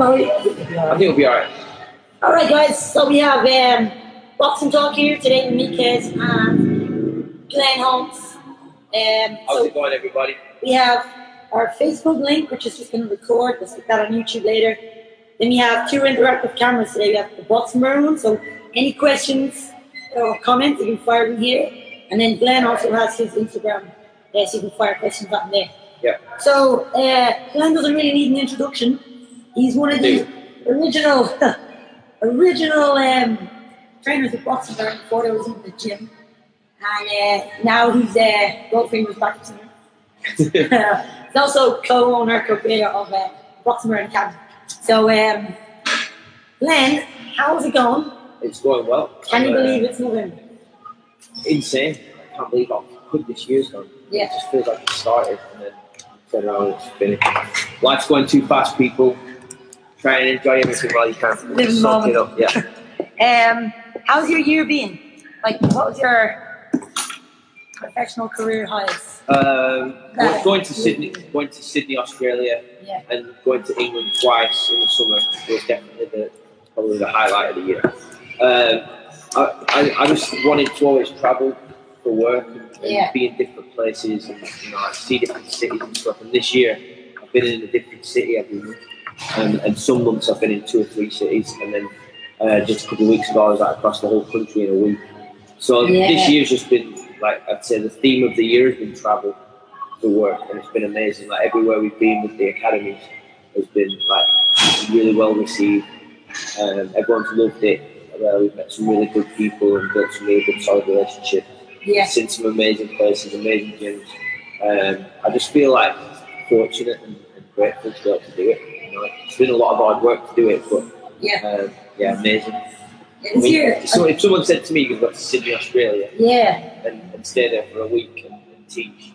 I think it'll be alright. All right, guys. So we have um, Box 'N Talk here today with Mikes and Glenn Holmes. Um, How's so it going, everybody? we have our Facebook link, which is just going to record. We'll stick that on YouTube later. Then we have two interactive cameras today. We have the boxing room. So any questions or comments, you can fire them here. And then Glenn also has his Instagram. Yeah, so you can fire questions on there. Yeah. So uh, Glenn doesn't really need an introduction. He's one of the original, original um, trainers of boxing back before there was even the gym, and uh, now he's uh, gold fingers back to He's also co-owner, co-creator of uh, Box N Burn Academy. So, um, Glenn, how's it going? It's going well. Can you Uh, believe it's November? Insane. I can't believe how quick this year's gone. Yeah. It just feels like it started and then turn around and it's finished. Life's going too fast, people. Try and enjoy everything while you can. Live Soak it moment. up, yeah. Um, how's your year been? Like, what was your professional career highs? Um, Uh, going to Sydney, going to Sydney, Australia, Yeah. and going to England twice in the summer was definitely the probably the highlight of the year. Um, I, I, I just wanted to always travel for work and, and Yeah. be in different places and you know like, see different cities and stuff. And this year I've been in a different city every month, and, and some months I've been in two or three cities, and then uh, just a couple of weeks ago I was like across the whole country in a week. So Yeah. this year's just been like I'd say the theme of the year has been travel for work, and it's been amazing. Like everywhere we've been with the academies has been like really well received. Um, everyone's loved it. Uh, we've met some really good people and built some really good solid relationships. Yeah. Seen some amazing places, amazing gyms. Um, I just feel like fortunate and, and grateful to be able to do it. You know, it's been a lot of hard work to do it, but Yeah. um, yeah, amazing. I This mean, so if someone said to me, "You've got to Sydney, Australia," yeah. and, and stay there for a week and, and teach.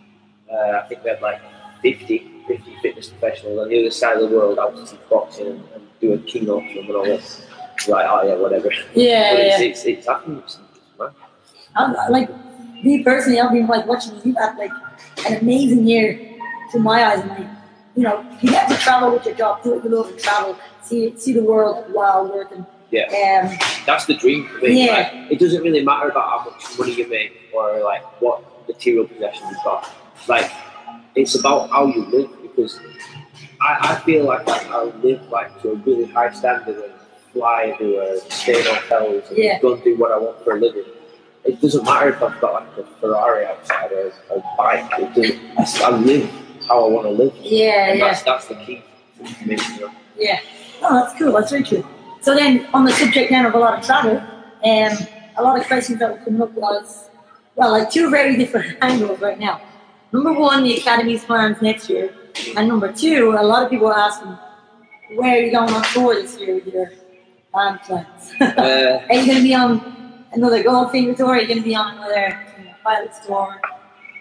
Uh, I think we had like 50, 50 fitness professionals on the other side of the world out to teach boxing and, and do a keynote and all this. Like, oh yeah, whatever. Yeah, but yeah. it's, it's, I think it's, it's man. I'm, like me personally, I've been like watching you. You've had like an amazing year to my eyes, and like you know, you have to travel with your job, do what you love, travel, see see the world while working. Yeah, Um, that's the dream for me. Yeah. Like, it doesn't really matter about how much money you make or like what material possessions you've got. Like, it's about how you live because I, I feel like I, I live like to a really high standard and fly everywhere, stay in hotels, and Yeah. go and do what I want for a living. It doesn't matter if I've got like a Ferrari outside or a bike. It I, I live how I want to live. yeah, and yeah, that's that's the key me. You know? yeah. Oh, that's cool. That's very true. So then, on the subject then of a lot of travel, um, a lot of questions that were coming up was, well, like two very different angles right now. Number one, the academy's plans next year, and number two, a lot of people are asking, where are you going on tour this year with your band plans? Uh, Are you going to be on another Goldfinger tour? Are you going to be on another you know, Pilots tour?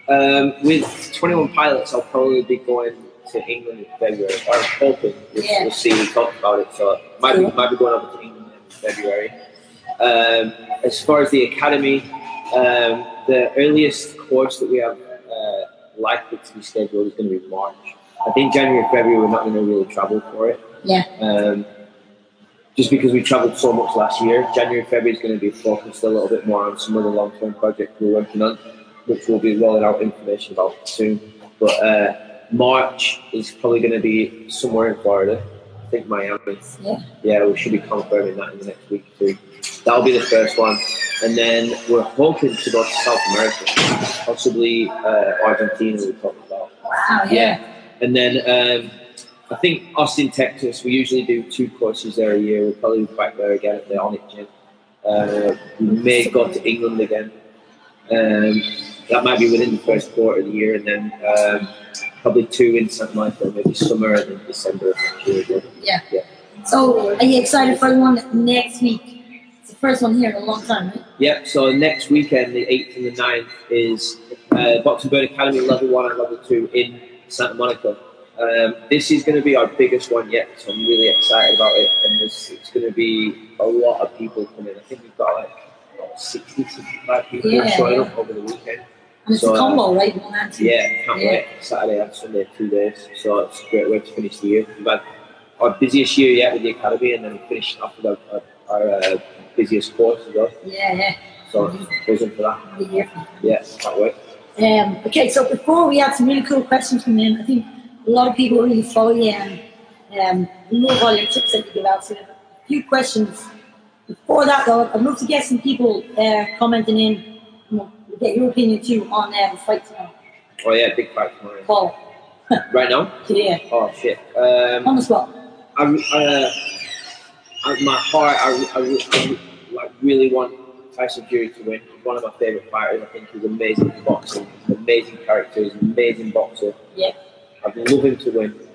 Um, with 21 pilots, I'll probably be going to England in February. I'm hoping. We'll, Yeah. we'll see. We talked about it, so might be, might be going over to England in February. Um, as far as the academy, um, the earliest course that we have uh, likely to be scheduled is going to be March. I think January, February, we're not going to really travel for it. Yeah. Um, just because we travelled so much last year, January, February is going to be focused a little bit more on some other long-term projects we're working on, which we'll be rolling out information about soon. But uh, March is probably going to be somewhere in Florida. I think Miami. Yeah. Yeah, we should be confirming that in the next week or two. That'll be the first one, and then we're hoping to go to South America, possibly uh, Argentina. We talked about. Wow, yeah. Yeah. And then um, I think Austin, Texas, we usually do two courses there a year. We'll probably be back there again at the Onyx Gym. Uh, we may go to England again. Um, that might be within the first quarter of the year, and then um, probably two in St. Michael, maybe summer and then December year again. So, are you excited for the one next week? It's the first one here in a long time, right? Yep, so next weekend, the 8th and the 9th, is uh, Box N Burn Academy Level 1 and Level 2 in Santa Monica. Um, this is going to be our biggest one yet, so I'm really excited about it. And there's, it's going to be a lot of people coming. I think we've got like what, 60, 65 people Yeah, showing yeah. up over the weekend. And it's So, a combo, right? One and two. Yeah, can't Yeah. wait. Saturday and Sunday, two days. So it's a great way to finish the year. We've had our busiest year yet with the academy, and then we finished off with our, our, our uh, busiest course as well. Yeah, yeah. So buzzing for that. Yeah, can't wait. Um, okay, so before we had some really cool questions come in, I think a lot of people really follow you and um, love all your tips that you give out. So a few questions. Before that, though, I'd love to get some people uh, commenting in, get your opinion too on uh, the fight tomorrow. Oh yeah, big fight tomorrow. Paul, Right now? yeah, Oh shit. Um, on the spot. I, uh, I, my heart, I, I, I, like really want Tyson Fury to win. He's one of my favorite fighters. I think he's amazing in boxing. He's an amazing character. He's an amazing boxer. Yeah. I'd love him to win.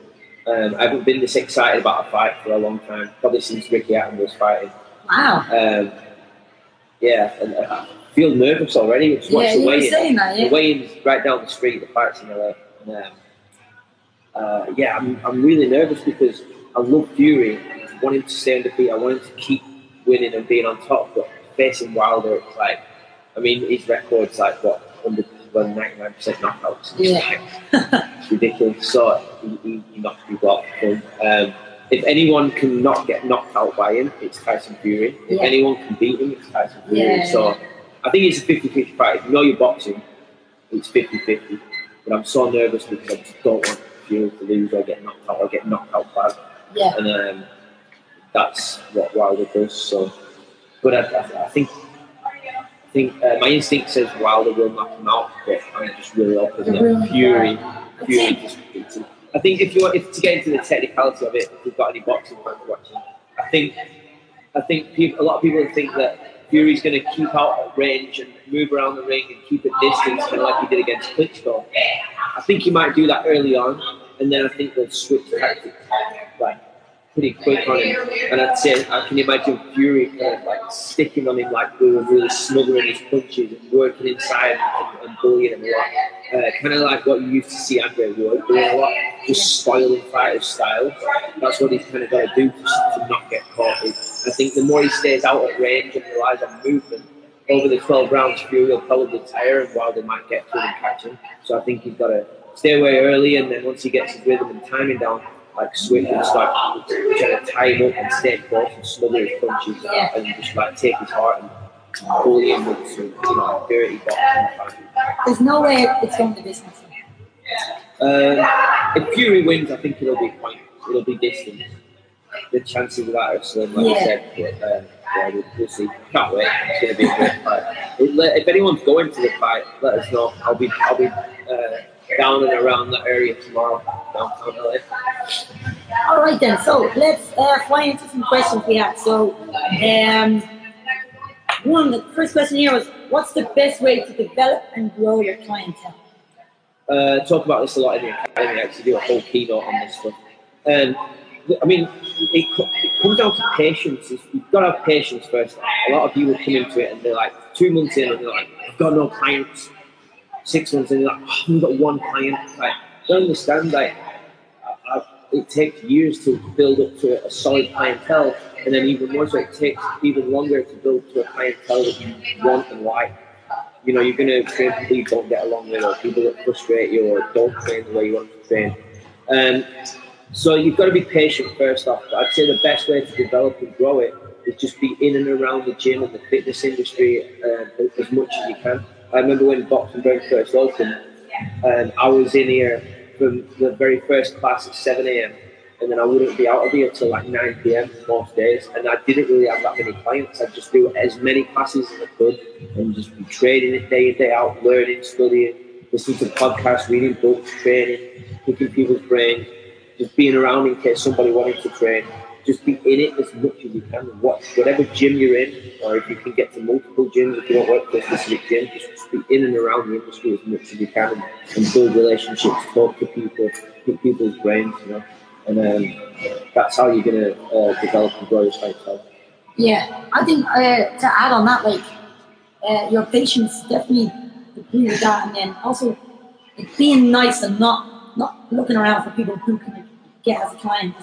Um, I haven't been this excited about a fight for a long time, probably since Ricky Hatton was fighting. Wow. Um, yeah, and I feel nervous already. Yeah, the weigh-in. saying that, The yeah. weigh-in's right down the street. The fight's in LA. And, um, uh, yeah, I'm, I'm really nervous because I love Fury. I want him to stay undefeated. I want him to keep winning and being on top. But facing Wilder, it's like, I mean, his record's like what under well, 99% knockouts. It's Yeah. like- it's ridiculous. So he, he, he knocked people out. Um, if anyone can not get knocked out by him, it's Tyson Fury. If Yeah. anyone can beat him, it's Tyson Fury. Yeah, so yeah. I think it's a 50-50 fight. If you know you're boxing, it's 50-50. But I'm so nervous because I just don't want Fury to lose or get knocked out or get knocked out bad. Yeah. And um, that's what Wilder does. So, but I, I, I think I think uh, my instinct says Wilder will knock him out, but I'm just really hoping You're really- Fury, I Fury think- just beats him. I think if you want, if to get into the technicality of it, if you've got any boxing fans watching, I think I think people, a lot of people think that Fury's going to keep out at range and move around the ring and keep a distance, kind of like he did against Klitschko. I think he might do that early on, and then I think they'll switch tactics like pretty quick on him. And I'd say I can imagine Fury kind of like sticking on him like we were really smothering his punches and working inside and, and bullying him a lot. Uh, kind of like what you used to see Andre Ward doing a lot, just spoiling fighters' style. That's what he's kind of got to do to, to not get caught. I think the more he stays out at range and relies on movement, over the 12 rounds, Fury will probably tire and Wilder might get through and catch him. So I think he's got to stay away early and then once he gets his rhythm and timing down, like switch and start trying to tie him up and stay close and smother his punches Yeah. and just like take his heart and bully him with some, you know, dirty boxing. There's no way it's going the distance. Um, if Fury wins, I think it'll be point. It'll be distant. The chances of that are slim, like Yeah. I said. But, um, yeah, we'll, we'll see. Can't wait. It's going to be a great fight. If, if anyone's going to the fight, let us know. I'll be I'll be uh, down and around that area tomorrow, downtown LA. All right then. So let's uh, fly into some questions we have. So, um, one the first question here was, what's the best way to develop and grow your clientele? uh, talk about this a lot in the academy. I actually do a whole keynote on this stuff. Um, I mean, it, it comes down to patience. You've got to have patience first. A lot of people come into it and they're like two months in and they're like, I've got no clients. Six months in, they're like, oh, I've got one client. Like, don't understand. Like, I, I, it takes years to build up to a solid clientele, and then even more so, it takes even longer to build to a clientele that you want and like you know, you're going to train people you don't get along with, or people that frustrate you, or don't train the way you want to train. Um, so you've got to be patient first off. But I'd say the best way to develop and grow it is just be in and around the gym and the fitness industry uh, as much as you can. I remember when Box N Burn first opened, and um, I was in here from the very first class at 7 a.m. And then I wouldn't be out of here till like 9 p.m. most days. And I didn't really have that many clients. I'd just do as many classes as I could and just be trading it day in, day out, learning, studying, listening to podcasts, reading books, training, picking people's brains, just being around in case somebody wanted to train. Just be in it as much as you can. What, whatever gym you're in, or if you can get to multiple gyms, if you don't work for a specific gym, just, be in and around the industry as much as you can and, and build relationships, talk to people, pick people's brains, you know. And um, that's how you're going to uh, develop and grow your clientele. Yeah, I think uh, to add on that, like uh, your patience definitely agree with that, and then also like, being nice and not not looking around for people who can get as a client.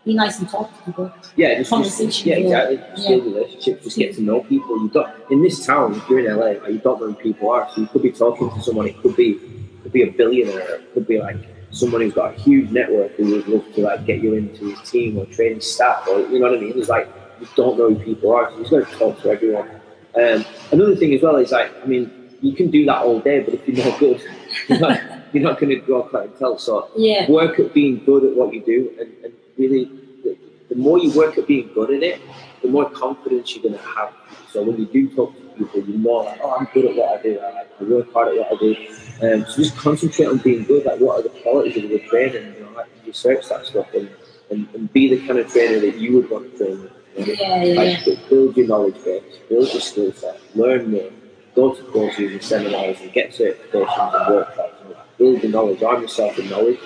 Just be nice and talk to people. Yeah, just, just Conversation, yeah, yeah. exactly. Just build relationships, just get to know people. You don't in this town. If you're in LA, you don't know who people are, so you could be talking to someone. It could be could be a billionaire. It could be like someone who's got a huge network who would love to like get you into his team or training staff or you know what I mean. It's like you don't know who people are, so he's going to talk to everyone. Um, another thing as well is like, I mean, you can do that all day, but if you're not good, you're not, not going to grow clientele. So Yeah. work at being good at what you do, and, and really, the, the more you work at being good at it, the more confidence you're going to have. So when you do talk to people, you're more like, oh, I'm good at what I do. I, I work hard at what I do. Um, so just concentrate on being good. Like, what are the qualities of a good trainer? And, you know, like research that stuff and, and, and be the kind of trainer that you would want to train with. Yeah, yeah, Like, build your knowledge base, build your skill set, learn more, go to courses and seminars and get certifications and workshops and build your knowledge, arm yourself with knowledge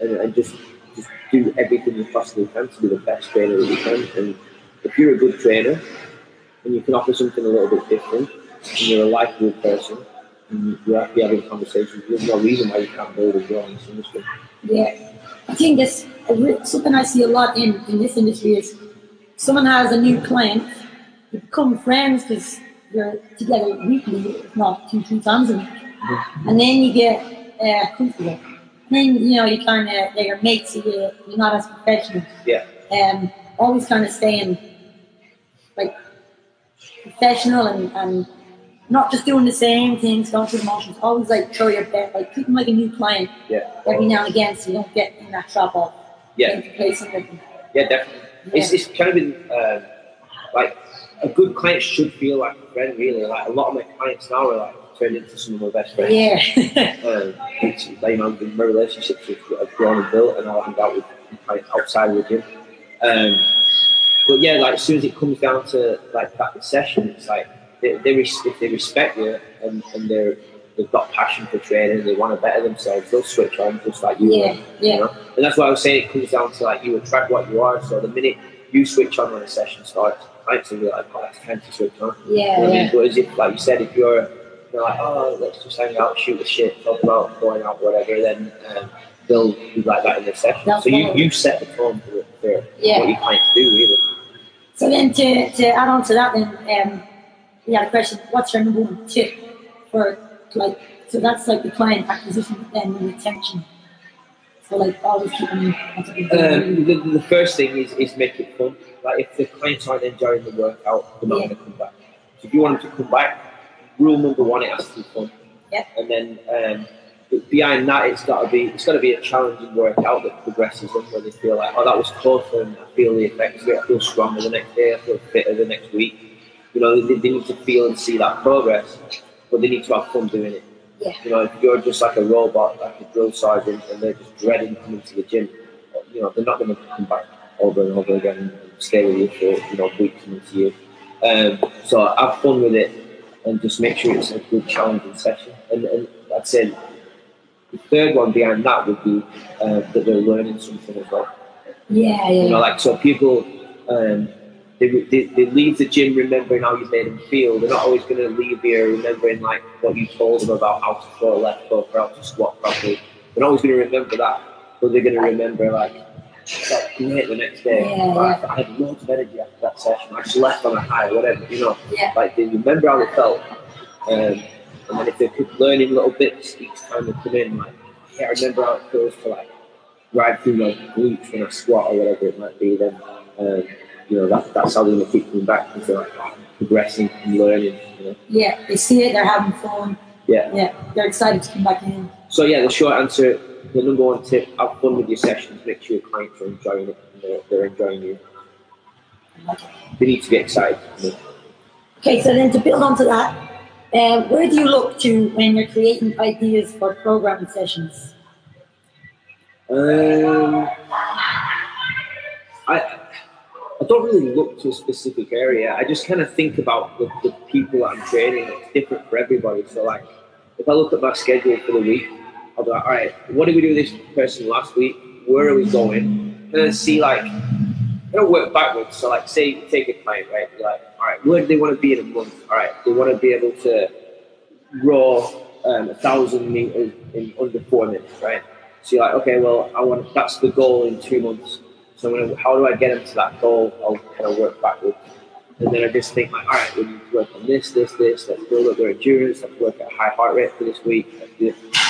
and, and just do everything you possibly can to be the best trainer that you can. And if you're a good trainer and you can offer something a little bit different and you're a likable person and you're happy having conversations, there's no reason why you can't build and grow in this industry. Yeah, I think that's a re- something I see a lot in, in this industry is someone has a new client, you become friends because you're together weekly, if not two, three times a week, and then you get uh, comfortable. And then you know you kind of they're your mates, so you you're not as professional. Yeah. Um, always kind of staying like professional and, and not just doing the same things, going through the motions. Always like throw your best, like treat them like a new client Yeah. every now and again, so you don't get in that trap of Yeah. getting complacent with. Yeah, definitely. It's, it's kind of been um, like a good client should feel like a friend, really. Like a lot of my clients now are like turned into some of my best friends. Yeah, Um, like, know, my relationships have, have grown and built, and I hang out with clients outside the gym. Um, but yeah, like as soon as it comes down to like that session, it's like they, they res- if they respect you and, and they're they've got passion for training, they want to better themselves, they'll switch on just like you. yeah, will, yeah, You know? And that's why I was saying it comes down to like you attract what you are. So the minute you switch on when a session starts, clients will be like, oh, it's time to switch on. You know yeah, I mean? yeah, But as if, like you said, if you're, you're like, oh, let's just hang out, shoot the shit, talk about going out, whatever, then um, they'll be like that in the session. They'll so you, you set the tone for, for Yeah. what you your clients do, really. So then to, to add on to that, then um, we had a question: What's your number one tip for like? So that's like the client acquisition, then the retention. So like always keeping on top of the Um, the, the first thing is, is make it fun. Like if the clients aren't enjoying the workout, they're not Yeah. going to come back. So if you want them to come back, rule number one, it has to be fun. Yeah. And then um, but behind that, it's got to be it's got to be a challenging workout that progresses them, where they feel like, oh, that was tough, and I feel the effects of it. I feel stronger the next day. I feel fitter the next week. You know, they, they need to feel and see that progress, but they need to have fun doing it. Yeah. You know, if you're just like a robot, like a drill sergeant, and they're just dreading coming to the gym, you know, they're not going to come back over and over again and stay with you for you know weeks and years. Um, so have fun with it, and just make sure it's a good challenging session. And, and I'd say the third one behind that would be uh, that they're learning something as well. Yeah, You know, like so people. Um, they, they, they leave the gym remembering how you made them feel. They're not always going to leave here remembering like what you told them about how to throw a left hook or how to squat properly. They're not always going to remember that, but they're going to remember like that great the next day. Yeah, Like, I had loads of energy after that session. I just left on a high, whatever. You know, yeah, like they remember how it felt. Um, and then if they keep learning little bits each time they come in, like yeah, I remember how it feels to like ride through my glutes when I squat or whatever it might be. Then um, you know that, that's how they're gonna keep coming back and feel like oh, progressing and learning. You know? yeah. They see it, they're having fun. Yeah. Yeah, they're excited to come back in. So yeah, the short answer, the number one tip: have fun with your sessions. Make sure your clients are enjoying it and they're, they're enjoying you. They need to get excited. Okay, so then to build onto that, um, where do you look to when you're creating ideas for programming sessions? Um, I I don't really look to a specific area. I just kind of think about the, the people that I'm training. It's different for everybody. So like, if I look at my schedule for the week, I'll be like, all right, what did we do with this person last week? Where are we going? And then see like, I don't work backwards. So like, say take a client, right? Like, all right, where do they want to be in a month? All right, they want to be able to row um, a thousand meters in under four minutes, right? So you're like, okay, well, I want that's the goal in two months. So gonna, how do I get them to that goal? I'll kind of work backwards. And then I just think like, all right, we need to work on this, this, this. Let's build up their endurance. Let's work at a high heart rate for this week.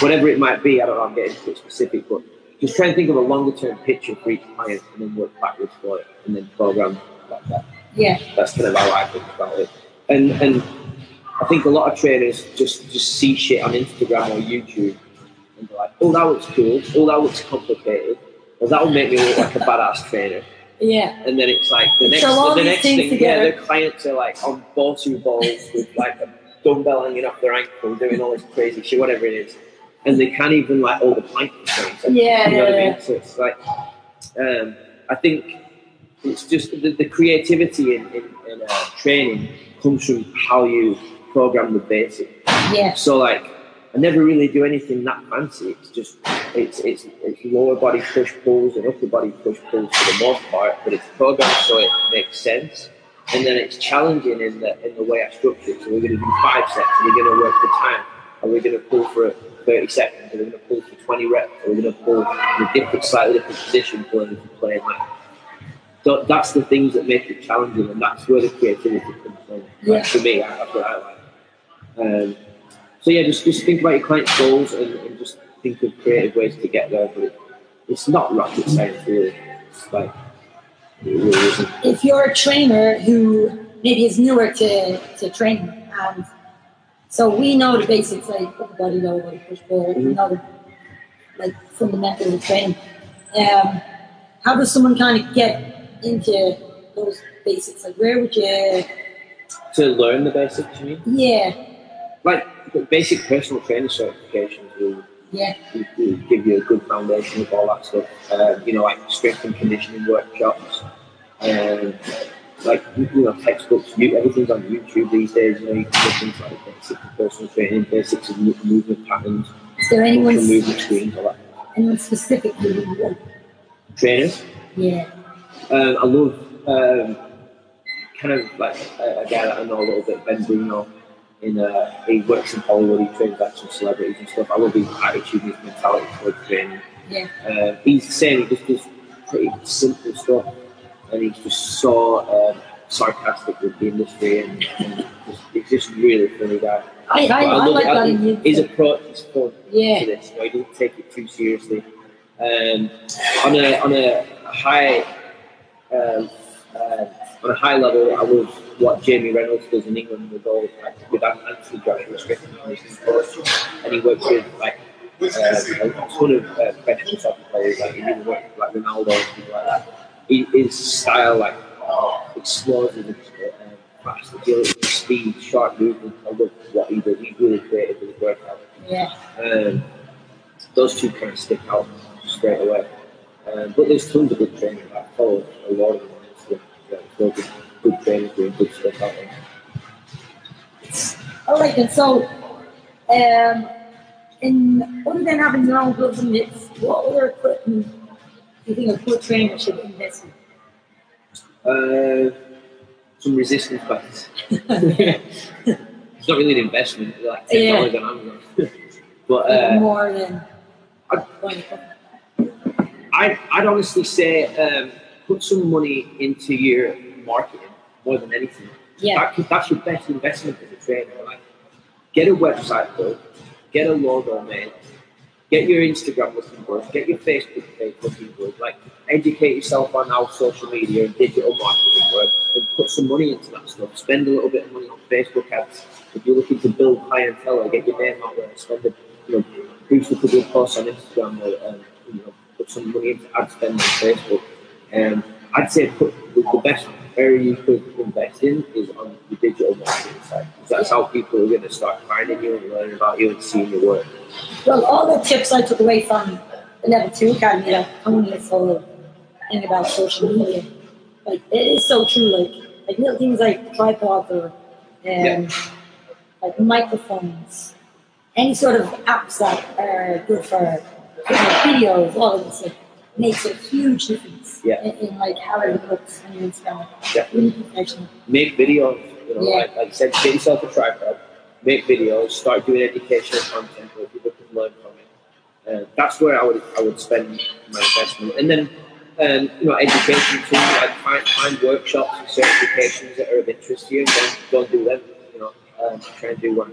Whatever it might be. I don't know. I'm getting too specific, but just try and think of a longer term picture for each client and then work backwards for it and then program like that. Yeah. That's kind of how I think about it. And and I think a lot of trainers just just see shit on Instagram or YouTube and they're like, oh that looks cool, oh that looks complicated. Well that will make me look like a badass trainer. Yeah. And then it's like the next So the next thing, together. yeah, the clients are like on BOSU balls with like a dumbbell hanging off their ankle, doing all this crazy shit, whatever it is. And they can't even like all the plank things. Yeah, You know what I mean? So it's like um, I think it's just the, the creativity in, in, in uh, training comes from how you program the basic. Yeah. So like I never really do anything that fancy. It's just it's it's, it's lower body push pulls and upper body push pulls for the most part, but it's programmed so it makes sense. And then it's challenging in the in the way I structure it. So we're going to do five sets. Are we going to work for time? Are we're going to pull for 30 seconds? Are we going to pull for 20 reps? Are we going to pull in a different, slightly different position, pulling if you're playing like that's the things that make it challenging, and that's where the creativity comes from. Yeah. Like, for me, that's what I like. Um, so yeah, just just think about your client's goals and, and just think of creative ways to get there. But it, it's not rocket science, really. It's like it really isn't. If you're a trainer who maybe is newer to, to training, and so we know the basics like upper body, lower body, push pull, we Mhm. know the like fundamental of training. Um, how does someone kind of get into those basics? Like, where would you? To learn the basics, you mean? Yeah, Like the basic personal trainer certifications will, yeah, will, will give you a good foundation of all that stuff. Um, you know, like strength and conditioning workshops. Um, like you know, textbooks. You, everything's on YouTube these days. You know, you can do things like basics of personal training, basics of mo- movement patterns, is there anyone movement screens, all that. anyone specifically? you want? Trainers. Yeah, Um, I love um, kind of like a, a guy that I know a little bit, Ben Bruno. In uh, he works in Hollywood. He trains like some celebrities and stuff. I love his attitude, his mentality towards training. yeah, Um, he's saying. He just does pretty simple stuff, and he's just so um, sarcastic with the industry, and, and just, he's just really funny guy. I, I, I, love like that in you. His approach is fun Yeah, to this. Know, he doesn't take it too seriously. Um, on a on a high um, uh, on a high level, I love what Jamie Reynolds does in England with all like, with Anthony Joshua Strickland and conditioning coach, and he works with like uh, a ton of uh, professional soccer players. Like he even works with like Ronaldo and people like that. He, his style like explosive and uh, fast agility, speed, sharp movement. I love what he does. He's really creative with his workout. yeah, Um, those two kind of stick out straight away. Um, but there's tons of good training. I follow a lot of them. It's, yeah, yeah, good, good trainers doing good stuff out there. All right then. So, um, in other than having your own gloves and mitts, what other equipment do you think a good trainer should invest in? Uh, some resistance bands. it's not really an investment. They're like ten dollars on Amazon. but uh, more than I- buying equipment? I, I'd honestly say um, put some money into your marketing more than anything. Yeah, That, that's your best investment as a trainer. Like, get a website built, get a logo made, get your Instagram looking good, get your Facebook page looking good. Like, educate yourself on how social media and digital marketing work, and put some money into that stuff. Spend a little bit of money on Facebook ads. If you're looking to build clientele get your name out there, spend a, you know, boost a couple of posts on Instagram or um, you know, put some money into ad spend on Facebook. Um, I'd say put the, the best area you could invest in is on the digital marketing side. that's how people are going to start finding you and learning about you and seeing your work. well, all the tips I took away from the level two academy, like Tony is whole thing about social media, like it is so true. Like like little things like tripods or um, Yeah. like microphones, any sort of apps that are good for you know, videos, all of this like, makes a huge difference Yeah. in, in like how it looks on your Instagram. Yeah. Really professional. Make videos, you know, Yeah. like, like I said, get yourself a tripod, make videos, start doing educational content where people can learn from it. Uh, that's where I would I would spend my investment, and then um, you know education too. Like find find workshops and certifications that are of interest to you, and go, do them. You know, um, try and do one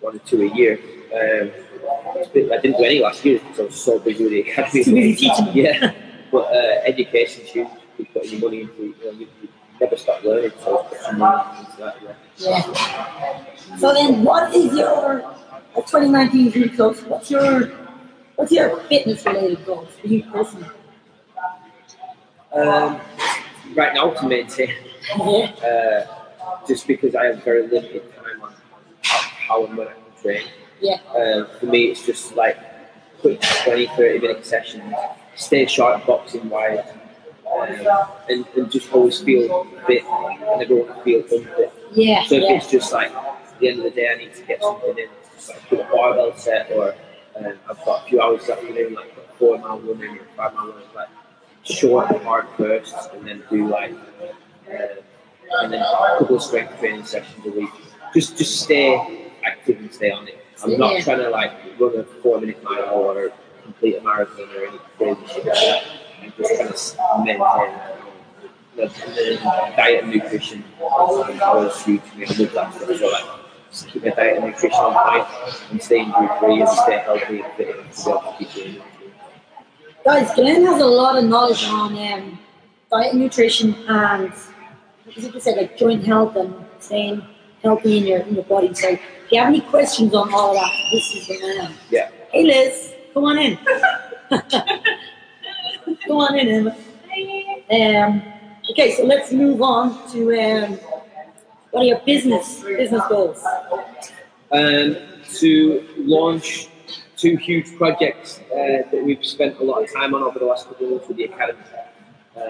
one or two a year. Um, it's a bit- I didn't do any last year because I was so busy with the academy. Too busy teaching. Yeah, but uh, education's huge. You put your money into, you know, you, you never stop learning. So put some money into that. Yeah. Yeah. So then, what is your uh, 2019 is really close? What's your what's your fitness related goals for you personally? Um, right now to maintain, Yeah. uh, just because I have very limited time on how, how and when I can train. Yeah. Uh, for me, it's just like quick 20, 30 minute sessions, stay sharp boxing wise, um, and, and just always feel fit. and everyone feel unfit. Yeah. So if yeah. it's just like at the end of the day, I need to get something in, just like put a barbell set, or um, I've got a few hours this afternoon, like a four mile running or five mile running, like short and hard first, and then do like, uh, and then a couple of strength training sessions a week. Just just stay active and stay on it. I'm not Yeah. trying to like run a four minute mile or complete a marathon or any crazy shit like that. I'm just trying to maintain. diet and nutrition was huge for me. I love that stuff. So like, just keep my diet and nutrition on point and stay injury free and stay healthy and fit and be able to keep doing it. Guys, Glenn has a lot of knowledge on um, diet and nutrition and, as you said, like joint health and staying healthy in your in your body. So, if you have any questions on all of that, this is the man. Yeah. Hey, Liz, come on in. come on in, Emma. Um, okay, so let's move on to um, what are your business business goals? um, to launch two huge projects uh, that we've spent a lot of time on over the last couple of months with the academy. Um,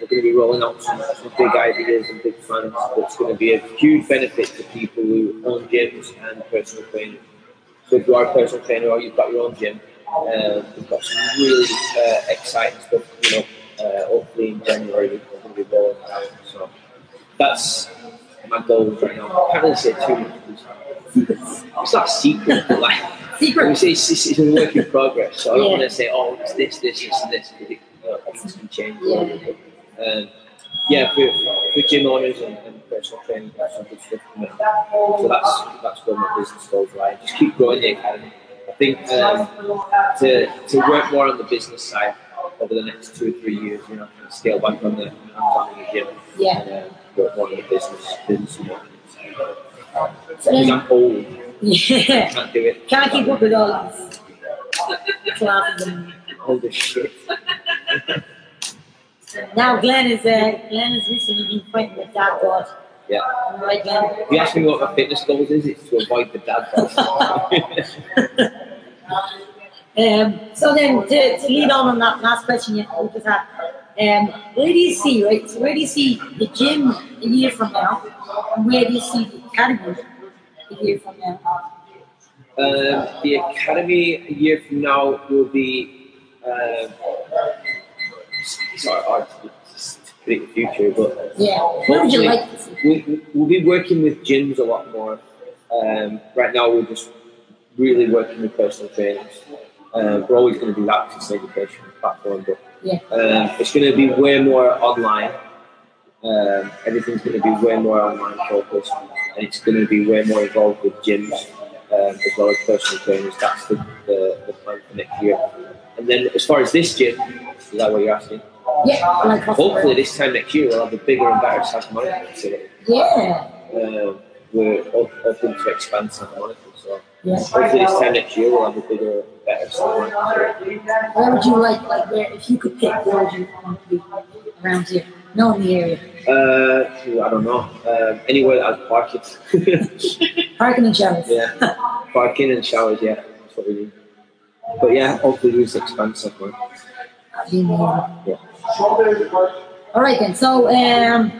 we're going to be rolling out some, some big ideas and big plans that's going to be a huge benefit to people who own gyms and personal trainers. So if you are a personal trainer or you've got your own gym, uh, we've got some really uh, exciting stuff, you know, uh, hopefully in January we're going to be rolling out. So that's my goals right now. I can't really say too much it's not a secret, but like we Secret. say it's, it's, it's a work in progress. So I don't Yeah. want to say, oh, it's this, this, this, and this. Uh, things can change. Yeah. Um, yeah, for, for gym owners and, and personal training, that's some good stuff coming. So that's that's where my business goes right. Just keep growing the academy. I think um, to to work more on the business side over the next two or three years, you know, and scale back on the hands-on the gym Yeah. and uh, work more on the business business and. Because I'm old, yeah. can't do it. Can't keep up with all these classes and Old as shit. Now Glenn is uh, Glenn has recently been fighting with dad bod. Yeah. Right, Glenn? If you ask me what my fitness goals is, it's to avoid the dad bod. Um, so then to, to lead on on that last question you just had, um, where do you see right? So where do you see the gym a year from now, and where do you see the academy a year from now? Um, the academy a year from now will be. Um, hard to, to predict the future, but Yeah. Where would you like we, we'll be working with gyms a lot more. Um, right now, we're just really working with personal trainers. Um, we're always going to do that because it's an educational platform, but Yeah. um, it's going to be way more online. Um, everything's going to be way more online focused, and it's going to be way more involved with gyms um, as well as personal trainers. That's the, the, the plan for next year. And then, as far as this gym, is that what you're asking? Yeah. Like Hopefully, this time next year we'll have a bigger and better Santa Monica facility. Yeah. Um, we're op- open to expand Santa Monica, so Yeah. hopefully this time next year we'll have a bigger, better Santa Monica facility. Where would you like like where if you could pick where would you want to be around here? No in the area. Uh, I don't know. Um, anywhere that has parking. Parking and showers. yeah, parking and showers. Yeah, that's what we need. But yeah, hopefully it's just expand Santa Monica. That'd be amazing. Yeah. All right then. So, um,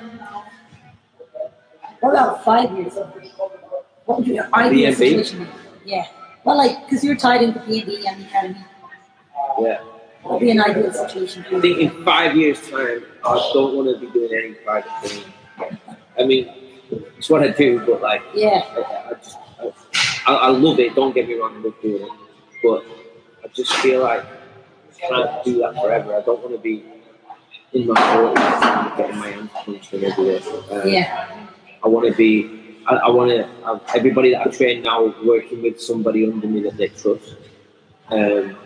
what about five years? What would your ideal situation be? Yeah. Well, like, because you're tied into B&B and the academy, Yeah. what would be an ideal situation for I think in five years' time, I don't want to be doing any private training. I mean, it's what I do, but like, Yeah. I, I just, I, I love it. Don't get me wrong, I love doing it, but I just feel like I can't do that forever. I don't want to be in my forties getting my hands punched in every day. Um, Yeah. I want to be I, I want to have everybody that I train now working with somebody under me that they trust. Um,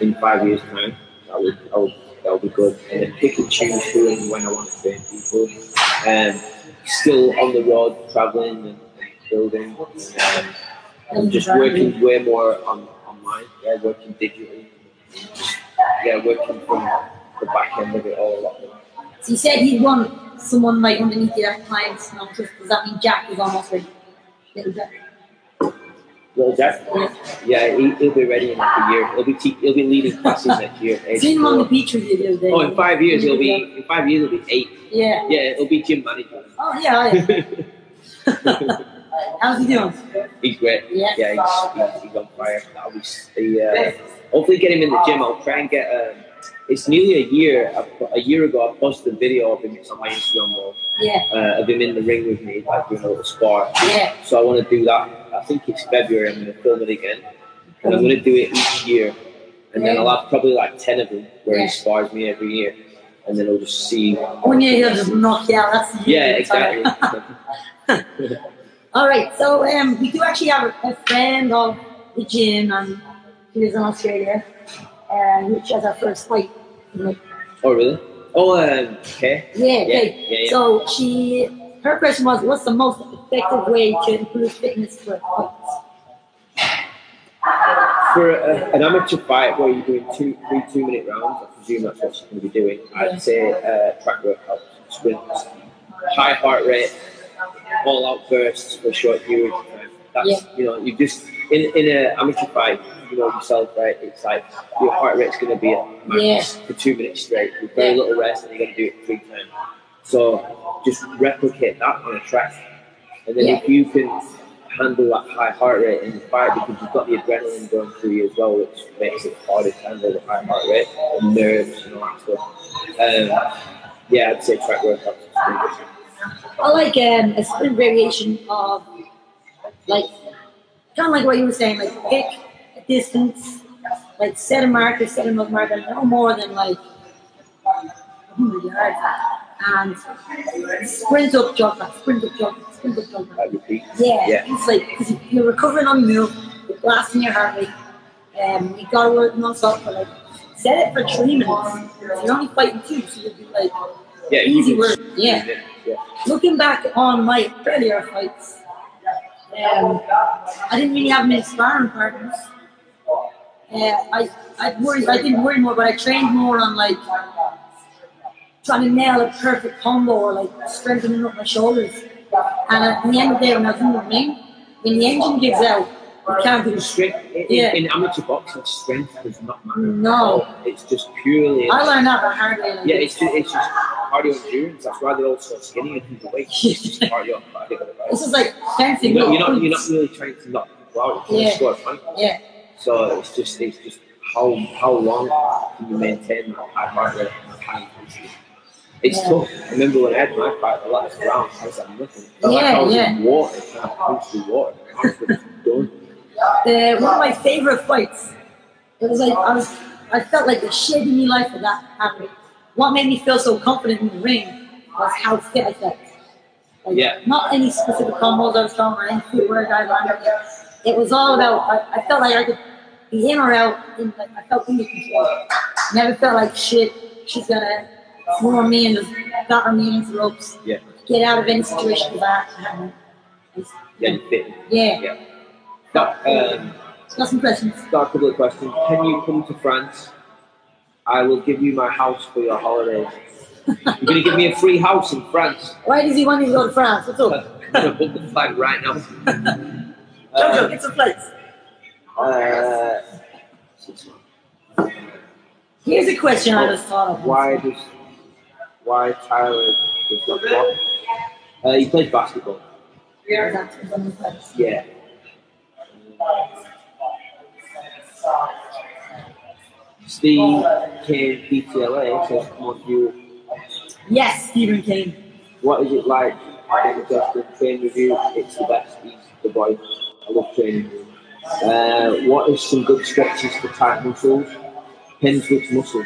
in five years' time, that would, that would, that would be good. And then pick and choose who and when I want to train people. Um, still on the road, traveling and, and building. And, um, and just working way more on online, yeah, working digitally. Just, yeah, working from the back end of it all a lot more. So you said you want someone like underneath you that clients not just does that mean Jack is almost like little Jack? Little Jack? Yeah. Yeah, he, he'll be ready in like a year. He'll be te- he'll be leading classes next year. Seen him on the beach with you the other day. Oh, in five years he'll be in five years he'll be eight. Yeah. Yeah, he'll be gym manager. Oh yeah, oh, yeah. How's he doing? he's great. Yeah. Yeah, he's, he's, he's on fire. That'll be uh, hopefully get him in the gym. I'll try and get. Um, it's nearly a year. A year ago, I posted a video of him on my Instagram wall Yeah. uh, of him in the ring with me, like doing a little spar. Yeah. So I want to do that. I think it's February. I'm going to film it again, and I'm going to do it each year. And then I'll have probably like ten of them where Yeah. he spars me every year, and then I'll just see. One year he'll just knock you out. That's the Yeah, exactly. All right, so um, we do actually have a, a friend of the gym, and he lives in Australia, uh, which has our first fight. Oh really? Oh, um, okay. yeah, Yeah, okay. yeah, yeah. So she, her question was, what's the most effective way to improve fitness for fights? For a, an amateur fight where you're doing two, three two-minute rounds, I presume that's what she's going to be doing. I'd say uh, track workouts, sprints, high heart rate, all-out bursts for a short period of time. That's you know, you just in in an amateur fight, you know yourself, right? It's like your heart rate's going to be at max Yeah. for two minutes straight with very Yeah. little rest, and you're going to do it three times. So just replicate that on a track, and then Yeah. if you can handle that high heart rate in the fight because you've got the adrenaline going through you as well, which makes it harder to handle the high heart rate and nerves and all that stuff. Um, yeah, I'd say track workouts. I like um, a sprint variation of, like, kind of like what you were saying, like pick a distance, like set a marker, set a marker, no more than like 100 yards, and sprint up, jog back, sprint up, jog back, sprint up, jog back. Yeah, Yeah. it's like because you're recovering on the move, you're blasting your heart rate, um, you gotta work non-stop for like set it for three minutes. You're only fighting two, so you'll be like Yeah, Easy work, yeah. Yeah. looking back on my earlier fights, um, I didn't really have many sparring partners. Uh, I I I didn't worry more, but I trained more on like trying to nail a perfect combo or like strengthening up my shoulders. And at the end of the day, when I was in the ring, when the engine gives out, you can't do Strength in, Yeah. in amateur boxing, strength does not matter. No. it's just purely. I learned that the hard way. Yeah, it's just, it's just cardio endurance. That's why they're all so skinny and people weight. Cardio. cardio this is like fencing. you're, not, you're not. You're not really trying to knock people out. You're Yeah. score a. Yeah, So it's just it's just how how long can you maintain that high heart rate and high intensity? It's Yeah. tough. I remember when I had my fight, the last round, I was like nothing. I felt like Yeah, I was yeah. in water, trying to punch through water. I was done. The, one of my favorite fights. It was like I was, I felt like the shit in my life for that happened. What made me feel so confident in the ring was how fit I felt. Like, Yeah. Not any specific combos I was throwing or any footwork I landed. It was all about. I, I felt like I could be in or out. In, like I felt in control. Never felt like shit. She's gonna throw me and just batter me into ropes. Yeah. Get out of any situation had no. Yeah, you fit. Yeah. Yeah. Got, um, Got some questions. got a couple of questions. Can you come to France? I will give you my house for your holidays. You're gonna give me a free house in France. Why does he want to go to France? What's up? I'm gonna book the flight right now. Jojo, Uh, get some flights. uh, Here's a question I just thought of. why does why Tyler does not? Uh, he plays basketball. That's on the flights. Yeah. Steve came PTLA says, come on, you. Yes, Stephen Kane. What is it like having Justin train with you? It's the best. He's the boy. I love training. Uh, what is some good stretches for tight muscles? Which muscle.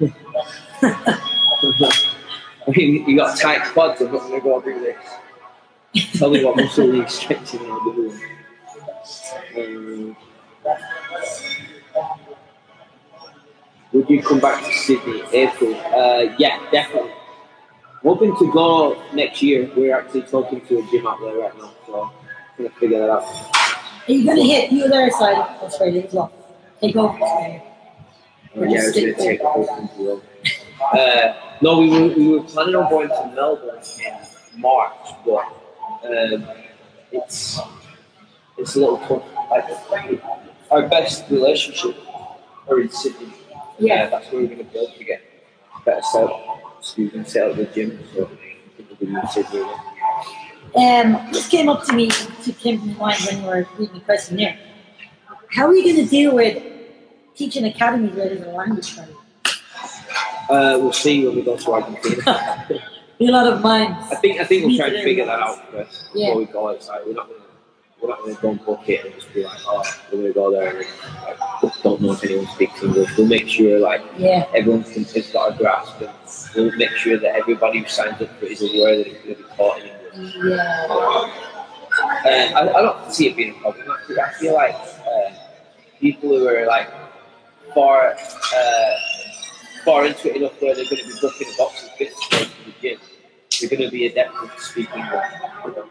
I mean, you got tight quads. I'm not going to go do this. Tell me what muscle you're stretching and I'll do. Um, would you come back to Sydney April? Uh, yeah, definitely. Hoping to go next year. We're actually talking to a gym out there right now, so I'm gonna figure that out. Are you gonna hit the other side of Australia as well? Take over Australia. Uh, yeah, I was going to take a whole thing to them. Uh, no, we were, we were planning on going to Melbourne in March, but um, it's it's a little tough. Like, our best relationship are in Sydney. Yeah. Uh, that's where we're going to build to get better set up, excuse me, set up the gym. So be in Sydney. Um, this came up to me, to came to mind when we were reading the questionnaire. How are you going to deal with teaching academies where there's a language barrier? Uh, we'll see when we go to Argentina. Be a lot of minds. I think I think we'll try and figure that out first Yeah. before we go outside. We're not gonna we're not gonna go and book it and just be like, oh, we're gonna go there and like, don't know if anyone speaks English. We'll make sure like Yeah, everyone can has got a grasp and we'll make sure that everybody who signs up for it is aware that it's gonna be taught in English. yeah. Uh, I, I don't see it being a problem. Actually, I feel like uh, people who are like far uh, far into it enough where they're going to be booking a box of bits to go to the gym, they're going to be adept at speaking English. You know?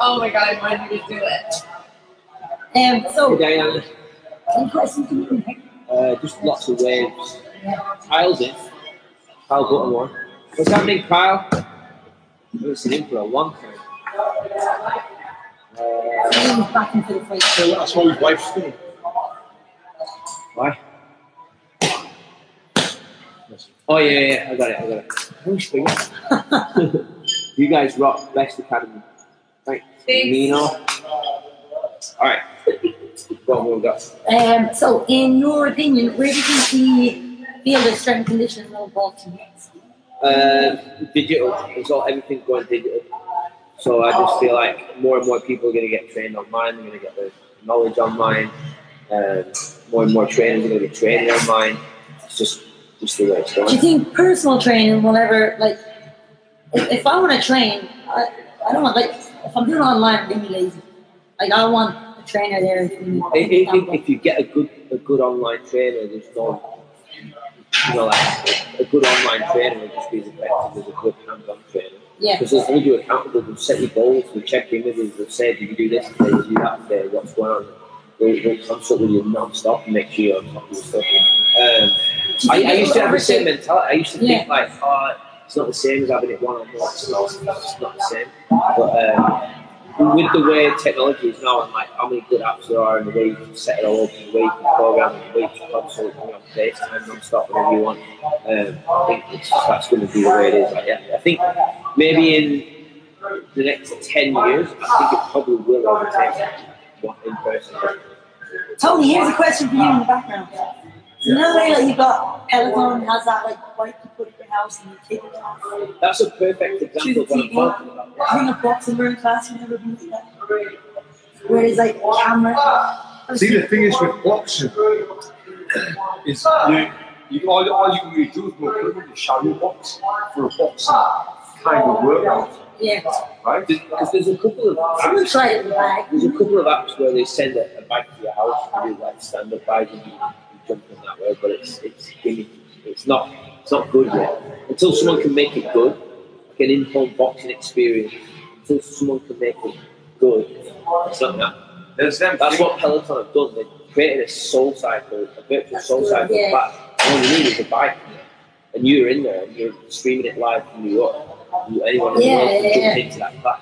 Oh my god, why did you do it? Um, so, Hey, Diana, any questions you? uh, just lots of waves. Yeah. Kyle's in. Kyle Buttermore. What's happening, Kyle? I haven't seen him for a long time. Uh, back into the fight. So that's why his wife's doing. Why? Oh yeah, yeah, I got it, I got it. You guys rock Best Academy. Thanks. Thanks. Nino. Alright. What have we got? Um, so, in your opinion, where do you think the field of strength and conditioning will evolve to next? Uh, digital. It's all everything's going digital. So I just feel like more and more people are going to get trained online. They're going to get their knowledge online. Um, more and more trainers are going to be training online. It's just just the way it's Do you think personal training will ever, like, if, if I want to train, I, I don't want, like, if I'm doing it online, I'm going to be lazy. Like, I don't want a trainer there. to If, if, if you get a good a good online trainer, there's no you know like a good online trainer will just be as effective as a good hands-on trainer. yeah. Because they'll hold you accountable, they'll set your goals, they'll check in with you, they'll say, Did you do this today? Did you do that today? What's going on? They'll, they'll consult with you non-stop and make sure you're on top of your stuff. Um, I, I used to have the same mentality. I used to think Yeah. like, oh, it's not the same as having it one on one. It's not, it's not the same. But um, with the way technology is now and like how many good apps there are and the way you can set it all up the way you can program and the way you can consult you know, FaceTime non-stop whenever you want. Um, I think it's just, that's going to be the way it is. Like, yeah, I think maybe in the next 10 years, I think it probably will overtake what in person. Tony, here's a question for you in the background. You know the way that you got Peloton has that like bike you put in your house and you take it off That's a perfect example of what I'm talking about. I think a boxing room class you never been to that. Where there's like camera. See, the thing is with boxing, is you, you all, all you can really do is go put them in the shadow box for a boxing kind of workout, Yeah. right? Because there's a couple of I'm gonna try it in the bag. There's a couple of apps where they send a, a bike to your house and you like stand up bike and you, you jump in that way, but it's it's gimmicky. It's not it's not good yet. Until someone can make it good, like an in-home boxing experience. Until someone can make it good, it's not that. There's them. That's what Peloton have done. They created a soul cycle, a virtual soul good, cycle. yeah. But all you need is a bike, and you're in there and you're streaming it live from New York. You- Anyone in the world can yeah, jump yeah. into that class.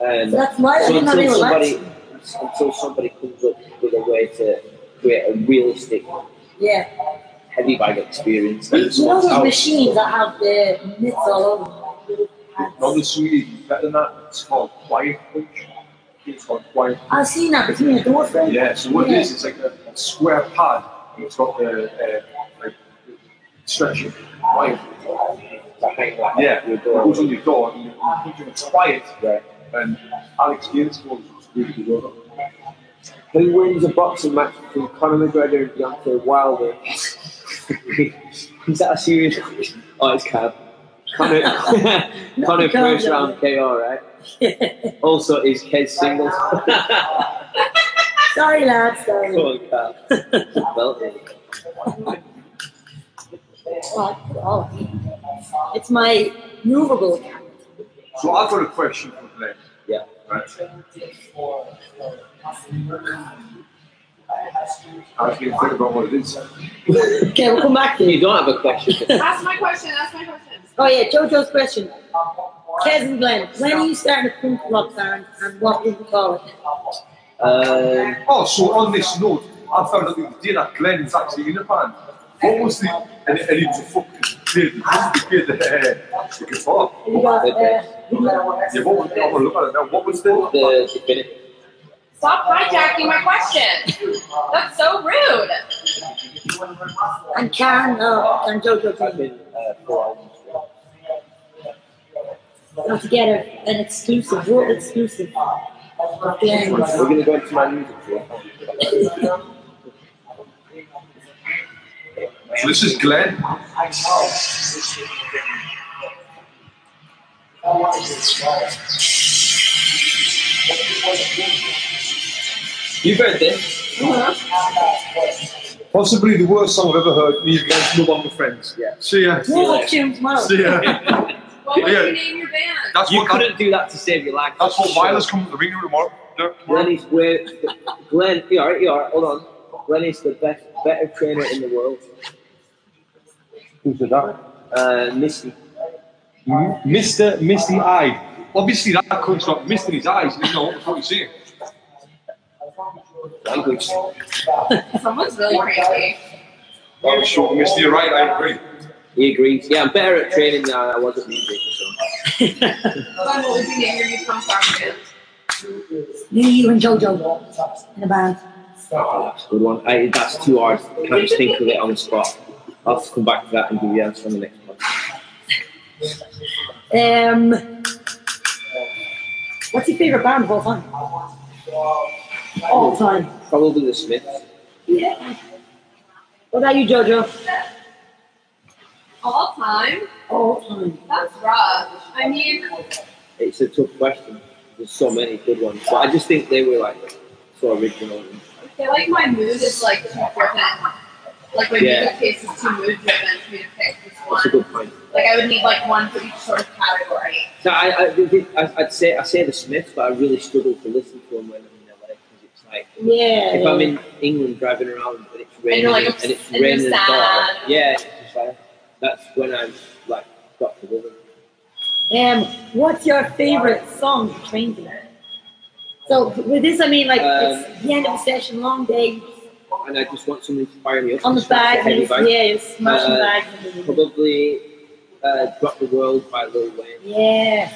Um, So that's why I so think I'm until really somebody, until somebody comes up with a way to create a realistic Yeah. heavy bag experience, You then know someone's those out. machines that have the mitts all over them? like little pads? Another Swede is better than that. It's called Quiet Punch. It's called Quiet I've seen that between the door frame. Yeah, so what Yeah. it is, it's like a, a square pad, and it's got the, uh, like, the stretching wire. That Yeah, your it goes on your door, and you, you put it quiet, Right. and Alex Gaines goes, it's really good. Workout. Who wins a boxing match between Conor McGregor and Deontay Wilder? Is that a serious question? Oh, it's Cam. Conor, Connor Cam, first yeah. round KO, right? Also, is Kez single? Sorry, lads. Sorry. Come on, Cam. Belt it. Oh. It's my movable camera. So I've got a question for Glenn. Yeah. Right. I was going to think about what it is. Okay, we'll come back to You you. don't have a question. Ask my question. Ask my question. Oh yeah, Jojo's question. Kez and Glenn, when are you starting a punk rock band and what will you call it? Um, Oh, so on this note, I found out the other day that Glenn is actually in a band. What was the. And, and he was a fucking kid. He played the, uh, the guitar. You got, uh, Yeah, what was, I'm gonna look at it now. What was the. the definitive. Stop hijacking my question. That's so rude. and Karen uh, and Jojo I've Green. been uh, four albums. Together an exclusive, world exclusive. of We're going to go into my music tour. So this is Glenn. You've heard this? Possibly the worst song I've ever heard. Me against no longer friends. Yeah. See ya. Move up tune tomorrow. See ya. What would Yeah. you name your band? That's You what, couldn't do that to save your life. that's what Milo's coming to the ring tomorrow. tomorrow. Glenn is where Glenn. You are, you are. Hold on. Glenn is the best, better trainer in the world. Who's said that? Uh, Misty. Mr. Misty Eye. Obviously, that comes from mist his eyes. You know what he's saying. Language. Someone's really crazy. I'm sure, Misty, you're right. I agree. He agrees. Yeah, I'm better at training than I was at music. So. Glenn, what would you name your new punk rock band? Me, you, and Jojo in a band. Oh, that's a good one. I, that's too hard. I can't just think of it on the spot. I'll have to come back to that and give you the answer on the next one. Um, what's your favorite band of all time? All time. Probably the Smiths. Yeah. What about you, Jojo? All time? All time. That's rough. I mean, It's a tough question. There's so many good ones, but I just think they were like so original. I feel like my mood is like too driven. Like my Yeah. music taste is too mood driven for me to pick this one. That's a good point. Like I would need like one for each sort of category. So I, I, I, I'd say I say the Smiths, but I really struggle to listen to them when I'm in LA because it's like Yeah. if I'm in England driving around and it's raining you're, like, and it's and you're raining and dark, yeah, it's like that's when I'm like got to rhythm. Um, what's your favorite song to train to? So with this, I mean like it's the end of a session, long day and I just want something to fire me up. on the bag, and bag. yeah, you're smashing Uh, bags. Probably uh, "Drop the World" by Lil Wayne. Yeah,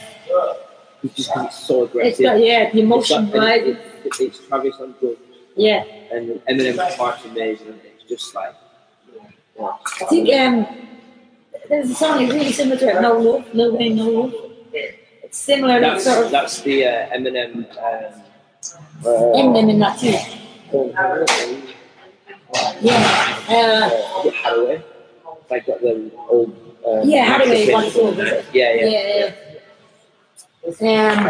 It's just it's so it's aggressive. got yeah the emotion, It's got- right? and it- it- it's Travis on drums Yeah, and Eminem's part's amazing. It's just like yeah. I think um, there's a song that's really similar to it. No love, Lil Wayne, no love. It's similar. That's sort of that's the uh, Eminem. Um, uh, Eminem in that too. Yeah, uh, Hathaway. Like got the old. Um, Yeah, Hathaway, microphone one soul, on is there. it? Yeah, yeah. yeah, yeah. Um,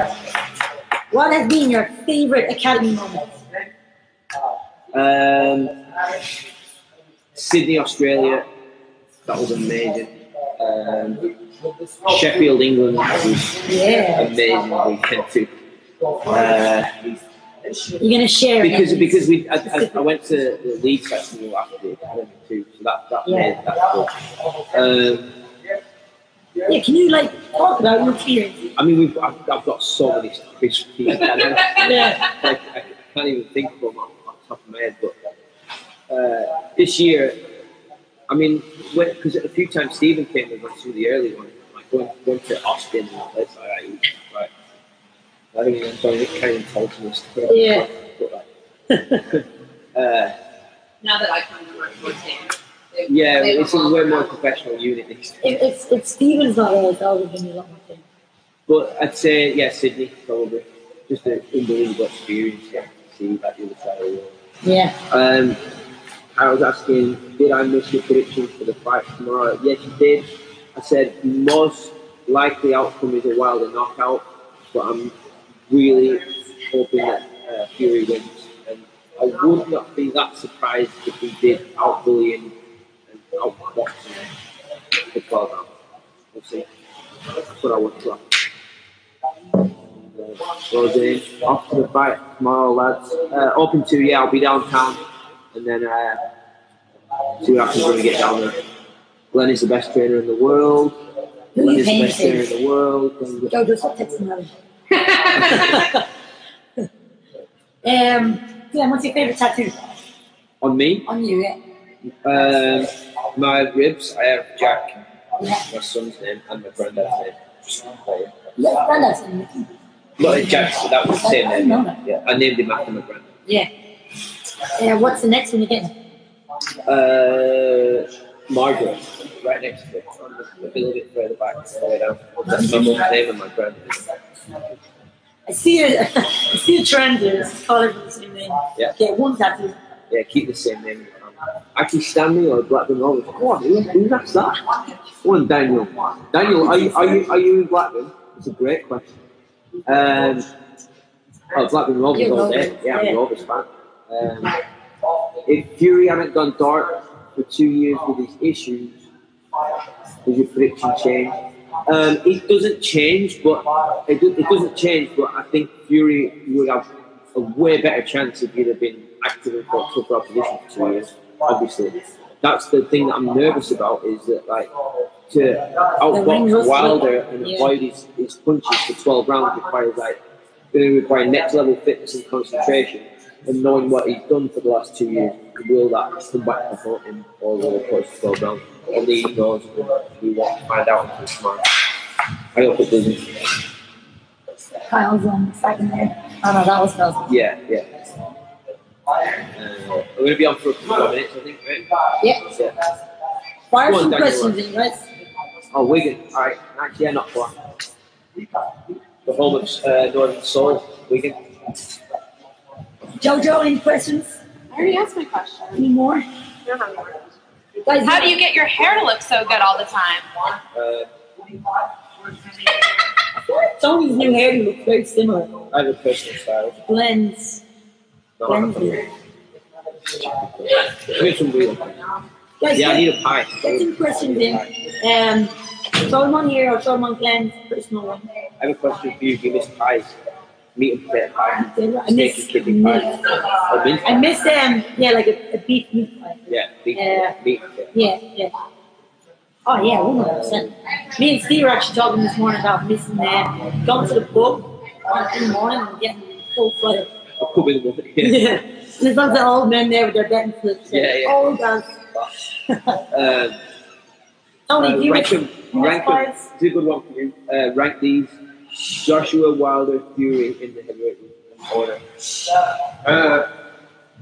what has been your favorite academy moment? Um, Sydney, Australia. That was amazing. Um, Sheffield, England was Yeah, amazing weekend too. Uh, you're gonna share it, because Henry. because we I, I, I went to the Leeds festival after the academy too, so that that Yeah. made that good. Um, yeah, can you like talk about your experience? I mean, we've I've, I've got so many stories from. Yeah, like, I can't even think of them off, off the top of my head. But uh, this year, I mean, because a few times Stephen came with us through the early one, like going, going to Austin and places like that. Right. I think I'm sorry, Nick Cannon told me this. Yeah. But, like, uh, Now that I come to work with him. Yeah, it's a way more professional unit. these days. if, if Steven's not it's always been a lot more fun. But I'd say, yeah, Sydney, probably. Just an unbelievable experience, yeah, to see that the other side of the world. Yeah, Um, I was asking, did I miss your predictions for the fight tomorrow? Yes, you did. I said most likely outcome is a Wilder knockout, but I'm really hoping that uh, Fury wins. And I would not be that surprised if he did outbully and him for 12 rounds. We'll see. That's what I want to. Roseanne, off to the fight tomorrow, lads. Uh, open to, yeah, I'll be downtown and then uh, see what happens when we get down there. Glenn is the best trainer in the world. Who Glenn is the best trainer in the world. The- Joe, just stop texting um, Glenn, what's your favourite tattoo On me, on you? Yeah. um, my ribs, I have Jack, my son's name, and my granddad's name. Yeah, granddad's name. Not Jack's, but that was the same I name. Yeah. I named him after my granddad. Yeah. Yeah, what's the next one you're getting? Uh, Margaret, right next to it, on the, a little bit further back, all the way down. That's my mum's name and my granddad's. I see a, I see a trend here. It's colours the same name. Yeah. Get one tattoo. Yeah, keep the same name. Actually, Stanley or Blackburn Rovers. Go on, who, who that's that? One Daniel. Daniel, are you are you are you in Blackburn? It's a great question. Um, oh, Blackburn Rovers all day. Yeah, I'm a fan. Um, if Fury hadn't gone dark for two years with his issues, does your prediction change? Um, it doesn't change, but it, do, it doesn't change. But I think Fury would have a way better chance if he'd have been active fought tougher opposition for two years. Obviously, that's the thing that I'm nervous about. Is that like to outbox Wilder and yeah. avoid his, his punches for 12 rounds requires like going to require next level fitness and concentration. And knowing what he's done for the last two years, will that come back to haunt him all over the course of 12 rounds? Only he knows. and We won't find out until tomorrow. I hope it doesn't. Kyle's on the second there. Oh no, that was Kyle's. Yeah, yeah. Uh, we're going to be on for a couple of minutes, I think, right? Yeah. Yeah. Fire Go some Daniel. questions in, guys. Oh, Wigan. All right. Actually, yeah, not far. The home of uh, Northern Soul, Wigan. Jojo, any questions? I already asked my question. Any more? Guys, How do you get your hair to look so good all the time? Uh, Tony's new hair looks very similar. I have a personal style. Blends. No, Blends I'm it. Here's some real. Guys, Yeah, I need a pie. get some questions in. Um, throw them on here or throw them on Glenn's personal one. I have a question for you. Do you miss pies? Meat and potato pie. I Steak miss, and kidney pie. Mince I miss um, yeah, like a, a beef meat pie. Yeah, meat, Yeah. meat and potato. Yeah, yeah. Oh yeah, one hundred percent. Me and Steve were actually talking this morning about missing uh, going to the pub in the morning and getting full flutter. A the morning. Yeah. Yeah. there's lots of old men there with their betting slips. Yeah, yeah. Oh guys. Um, Tony, uh, you rank them. Rank them. is a good one for you. Uh, rank these. Joshua Wilder, Fury in the heavyweight order. Uh,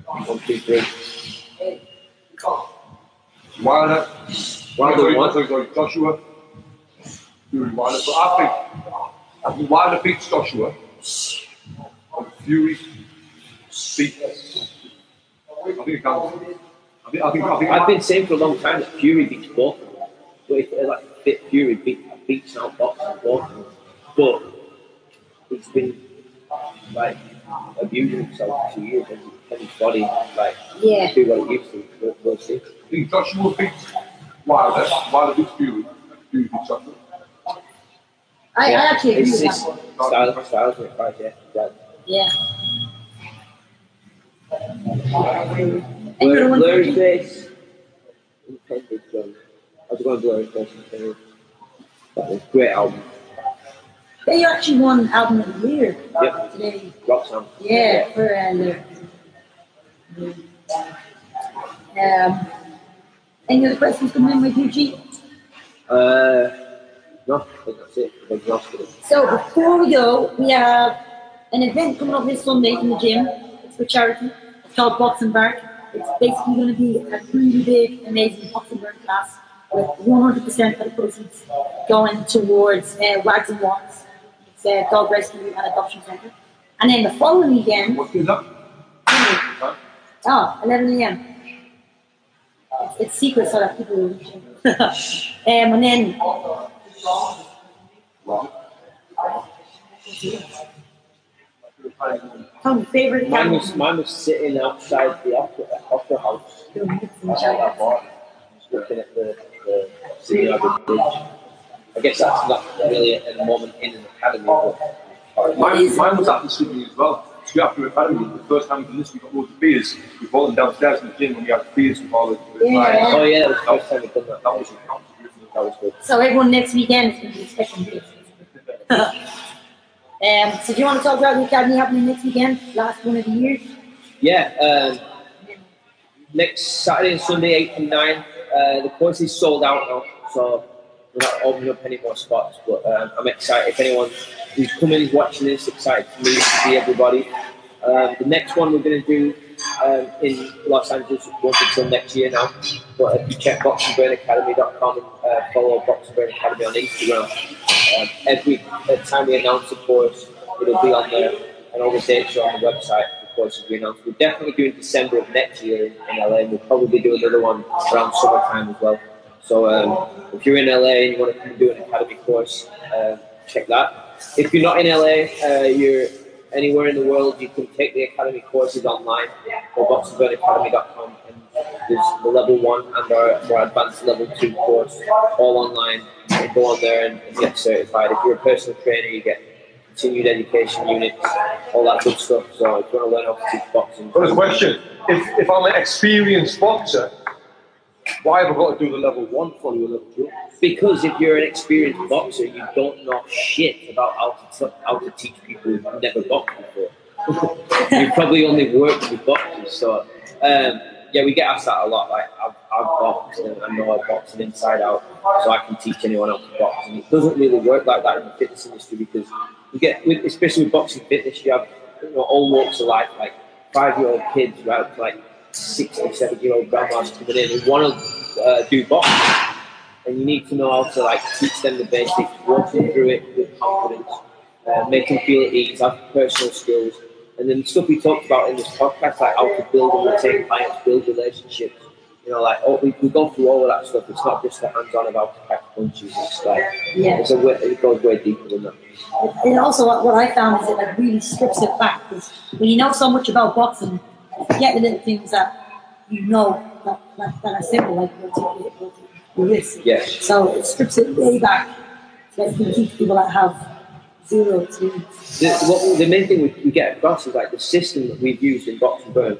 One, two, three. Wilder. Wilder sorry, one. sorry, sorry, Joshua. Fury Wilder. But I think, I think Wilder beats Joshua. Fury beats. I think it counts. I think, I think, I think, I've been saying for a long time that Fury beats both of them. But if uh, like fit Fury beat, beats out boxing both of them. But it's been like abusing himself for two years and, and his body like Yeah. do what it used to. We'll, we'll see. I think Joshua beats Wilder. Wilder beats Fury. Fury beats Joshua. I, I actually agree It's, with it's that one. styles, styles in fight, yeah. yeah. Yeah. Any other Blur, one? Blur's face. Intended Jones. I was going to Blur's face. Intended. That was a great album. They actually won an album of the year Yep. today. Rock song. Yeah, for uh, Lyric. Um, any other questions coming in with you, G? Uh, no, I think that's it. I'm exhausted. So before we go, we have an event coming up this Sunday in the gym. It's for charity. Called Boxing Bark. It's basically going to be a really big, amazing boxing bark class with 100% of the proceeds going towards uh, Wags and Walks. It's a dog rescue and adoption centre. And then the following weekend, What is that? oh, 11 a.m. It's, it's secret so that people will reach um, and then Tom, favorite Mine academy? was mine was sitting outside the opera, opera house. Outside that uh, bar, just looking at the, the Sydney Harbour Bridge. I guess that's not really at the moment in an academy, but Mine, mine was at the Sydney as well. So after academy, the first time we did this, we got loads of beers. We brought them downstairs in the gym and we had beers with all the, the Yeah. clients. oh yeah, that was the first time we've done that. That was that was beautiful. That was good. So everyone next weekend is going to be expecting this. um, so do you want to talk about the academy happening next weekend? Last one of the year? Yeah, um, next Saturday and Sunday, 8 and 9. Uh, the course is sold out now, so we're not opening up any more spots. But um, I'm excited. If anyone who's coming is watching this, excited to meet to see everybody. Um, the next one we're going to do um, in Los Angeles won't until next year now. But if you check boxnburnacademy.com and uh, follow Box N Burn Academy on Instagram, um, every uh, time we announce a course, it'll be on there, and all the dates are on the website. The courses we announced. We're definitely doing December of next year in, LA, and we'll probably do another one around summertime as well. So um, if you're in LA and you want to come do an academy course, uh, check that. If you're not in LA, uh, you're anywhere in the world, you can take the academy courses online or boxnburnacademy.com there's the level one and our more advanced level two course all online. Can go on there and, and get certified. If you're a personal trainer, you get continued education units, all that good stuff. So if you want to learn how to teach boxing, But a question: If if I'm an experienced boxer, why have I got to do the level one for you, level two? Because if you're an experienced boxer, you don't know shit about how to t- how to teach people who've never boxed before. you probably only worked with boxers, so um, yeah, we get asked that a lot. Like I've, I've boxed and I know boxing inside out, so I can teach anyone else to box. And it doesn't really work like that in the fitness industry because you get, especially with boxing fitness, you have you know all walks of life, like five year old kids right like 60, 70 year old grandmas coming in who want to uh, do boxing and you need to know how to like teach them the basics, walk them through it with confidence, uh, make them feel at ease, have personal skills, and then stuff we talked about in this podcast, like how to build and retain clients, build relationships. You know, like oh, we, we go through all of that stuff. It's not just the hands-on about to catch punches. It's like Yeah. it's a way, it goes way deeper than that. And also, what, what I found is it like really strips it back. Because when you know so much about boxing, forget the little things that you know that, that, that are simple, like rotate it, rotate your wrist. Yes. So it strips it way back so you teach people that have zero the, what, the main thing we, we get across is like the system that we've used in Box N Burn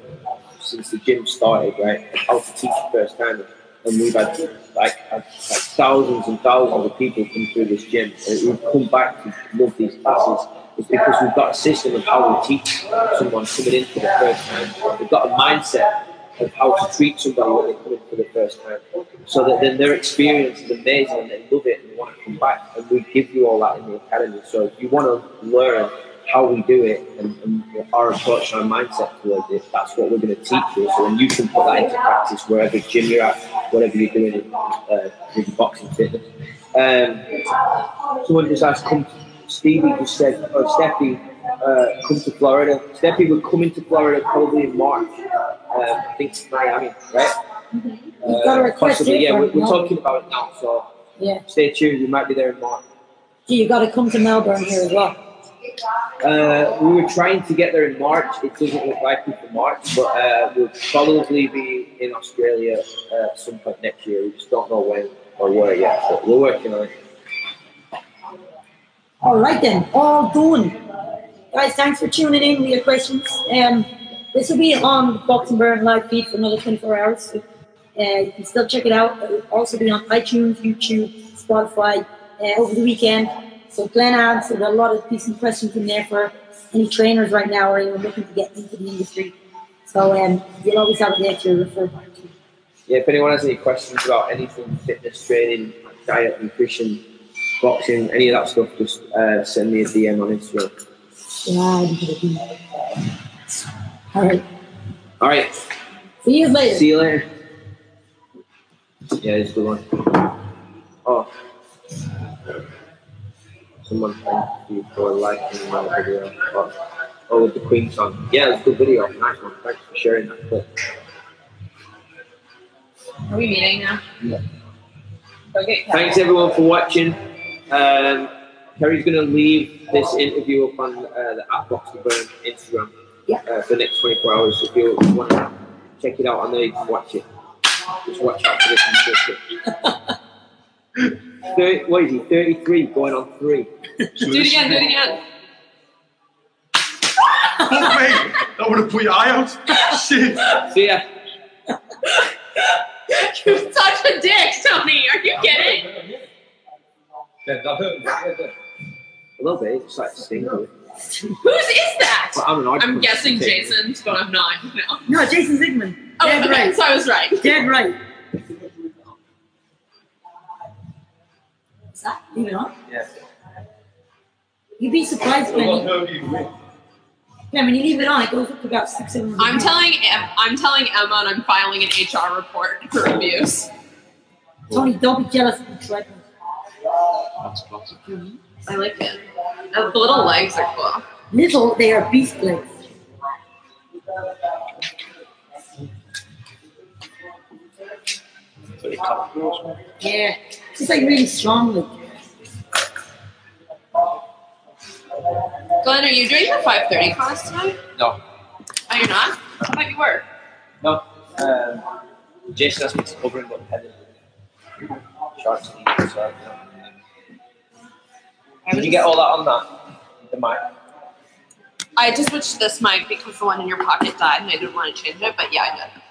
since the gym started, right? How to teach the first timers. And we've had like, like thousands and thousands of people come through this gym and who've come back to love these classes. It's because we've got a system of how we teach someone coming in for the first time. We've got a mindset of how to treat somebody when they come in for the first time. So that then their experience is amazing and they love it and want to come back. And we give you all that in the academy. So if you want to learn how we do it and, and our approach and our mindset towards it, that's what we're going to teach you. So then you can put that into practice wherever gym you're at, whatever you're doing in, uh, in boxing fitness. Um, someone just asked, Stevie just said, or Steffi, uh, come to Florida. Steffi would come into Florida probably in March. Um, I think it's Miami, right? Got a request possibly, yeah. We're, we're talking about it now, so Yeah. stay tuned. We might be there in March. So you got to come to Melbourne here as well. Uh, we were trying to get there in March. It doesn't look likely for March, but uh, we'll probably be in Australia uh, some point next year. We just don't know when or where yet, but we're working on it. All right then, all done. Guys, thanks for tuning in with your questions. Um, this will be on the Box N Burn live feed for another 24 hours. So, uh, you can still check it out. It will also be on iTunes, YouTube, Spotify uh, over the weekend. So Glenn answered a lot of decent questions in there for any trainers right now or anyone looking to get into the industry. So um, you'll always have it there to refer back to. Yeah, if anyone has any questions about anything, fitness, training, diet, nutrition, boxing, any of that stuff, just uh, send me a DM on Instagram. Yeah, you could have been. All right. All right, See you later. see you later. Yeah, it's a good one. Oh. Someone thank you for liking my video. Oh, oh, with the Queen song. Yeah, it's a good video. Nice one. Thanks for sharing that clip. Are we meeting now? Yeah. Okay. Thanks everyone for watching. Um, Kerry's going to leave this interview up on uh, the Box N Burn Instagram Yeah. uh, for the next 24 hours. If you want to check it out, I know you can watch it. Just watch out for this. and just it. Thir- what is he? 33 going on three. Do it again. Do it again. Fuck me! That would have put your eye out. Shit. See ya. You're such a dick, Tony. Are you kidding? A little bit. It's like sting. But Whose is that? I'm an odd I'm guessing to. Jason's, but I'm not. No. No, Jason Zygmunt. Oh, Dead okay, right. so I was right. Dead right. Is that? Leave it on? Yeah. You'd be surprised when you, yeah, when you leave it on, it goes up to about six, seven. I'm telling I'm telling Emma, and I'm filing an HR report for abuse. Tony, don't be jealous of the tripod. That's classic. I like it. The little legs are cool. Little, they are beast legs. Very comfortable. Yeah, just like really strong. Like. Glenn, are you doing the 5:30 class tonight? No. Oh, you're not? I thought you were. No. Um, Jason asked me to cover him, but Heather Sharks leave, so, you know. Did you get all that on that? The mic? I just switched this mic because the one in your pocket died, and I didn't want to change it. But yeah, I did.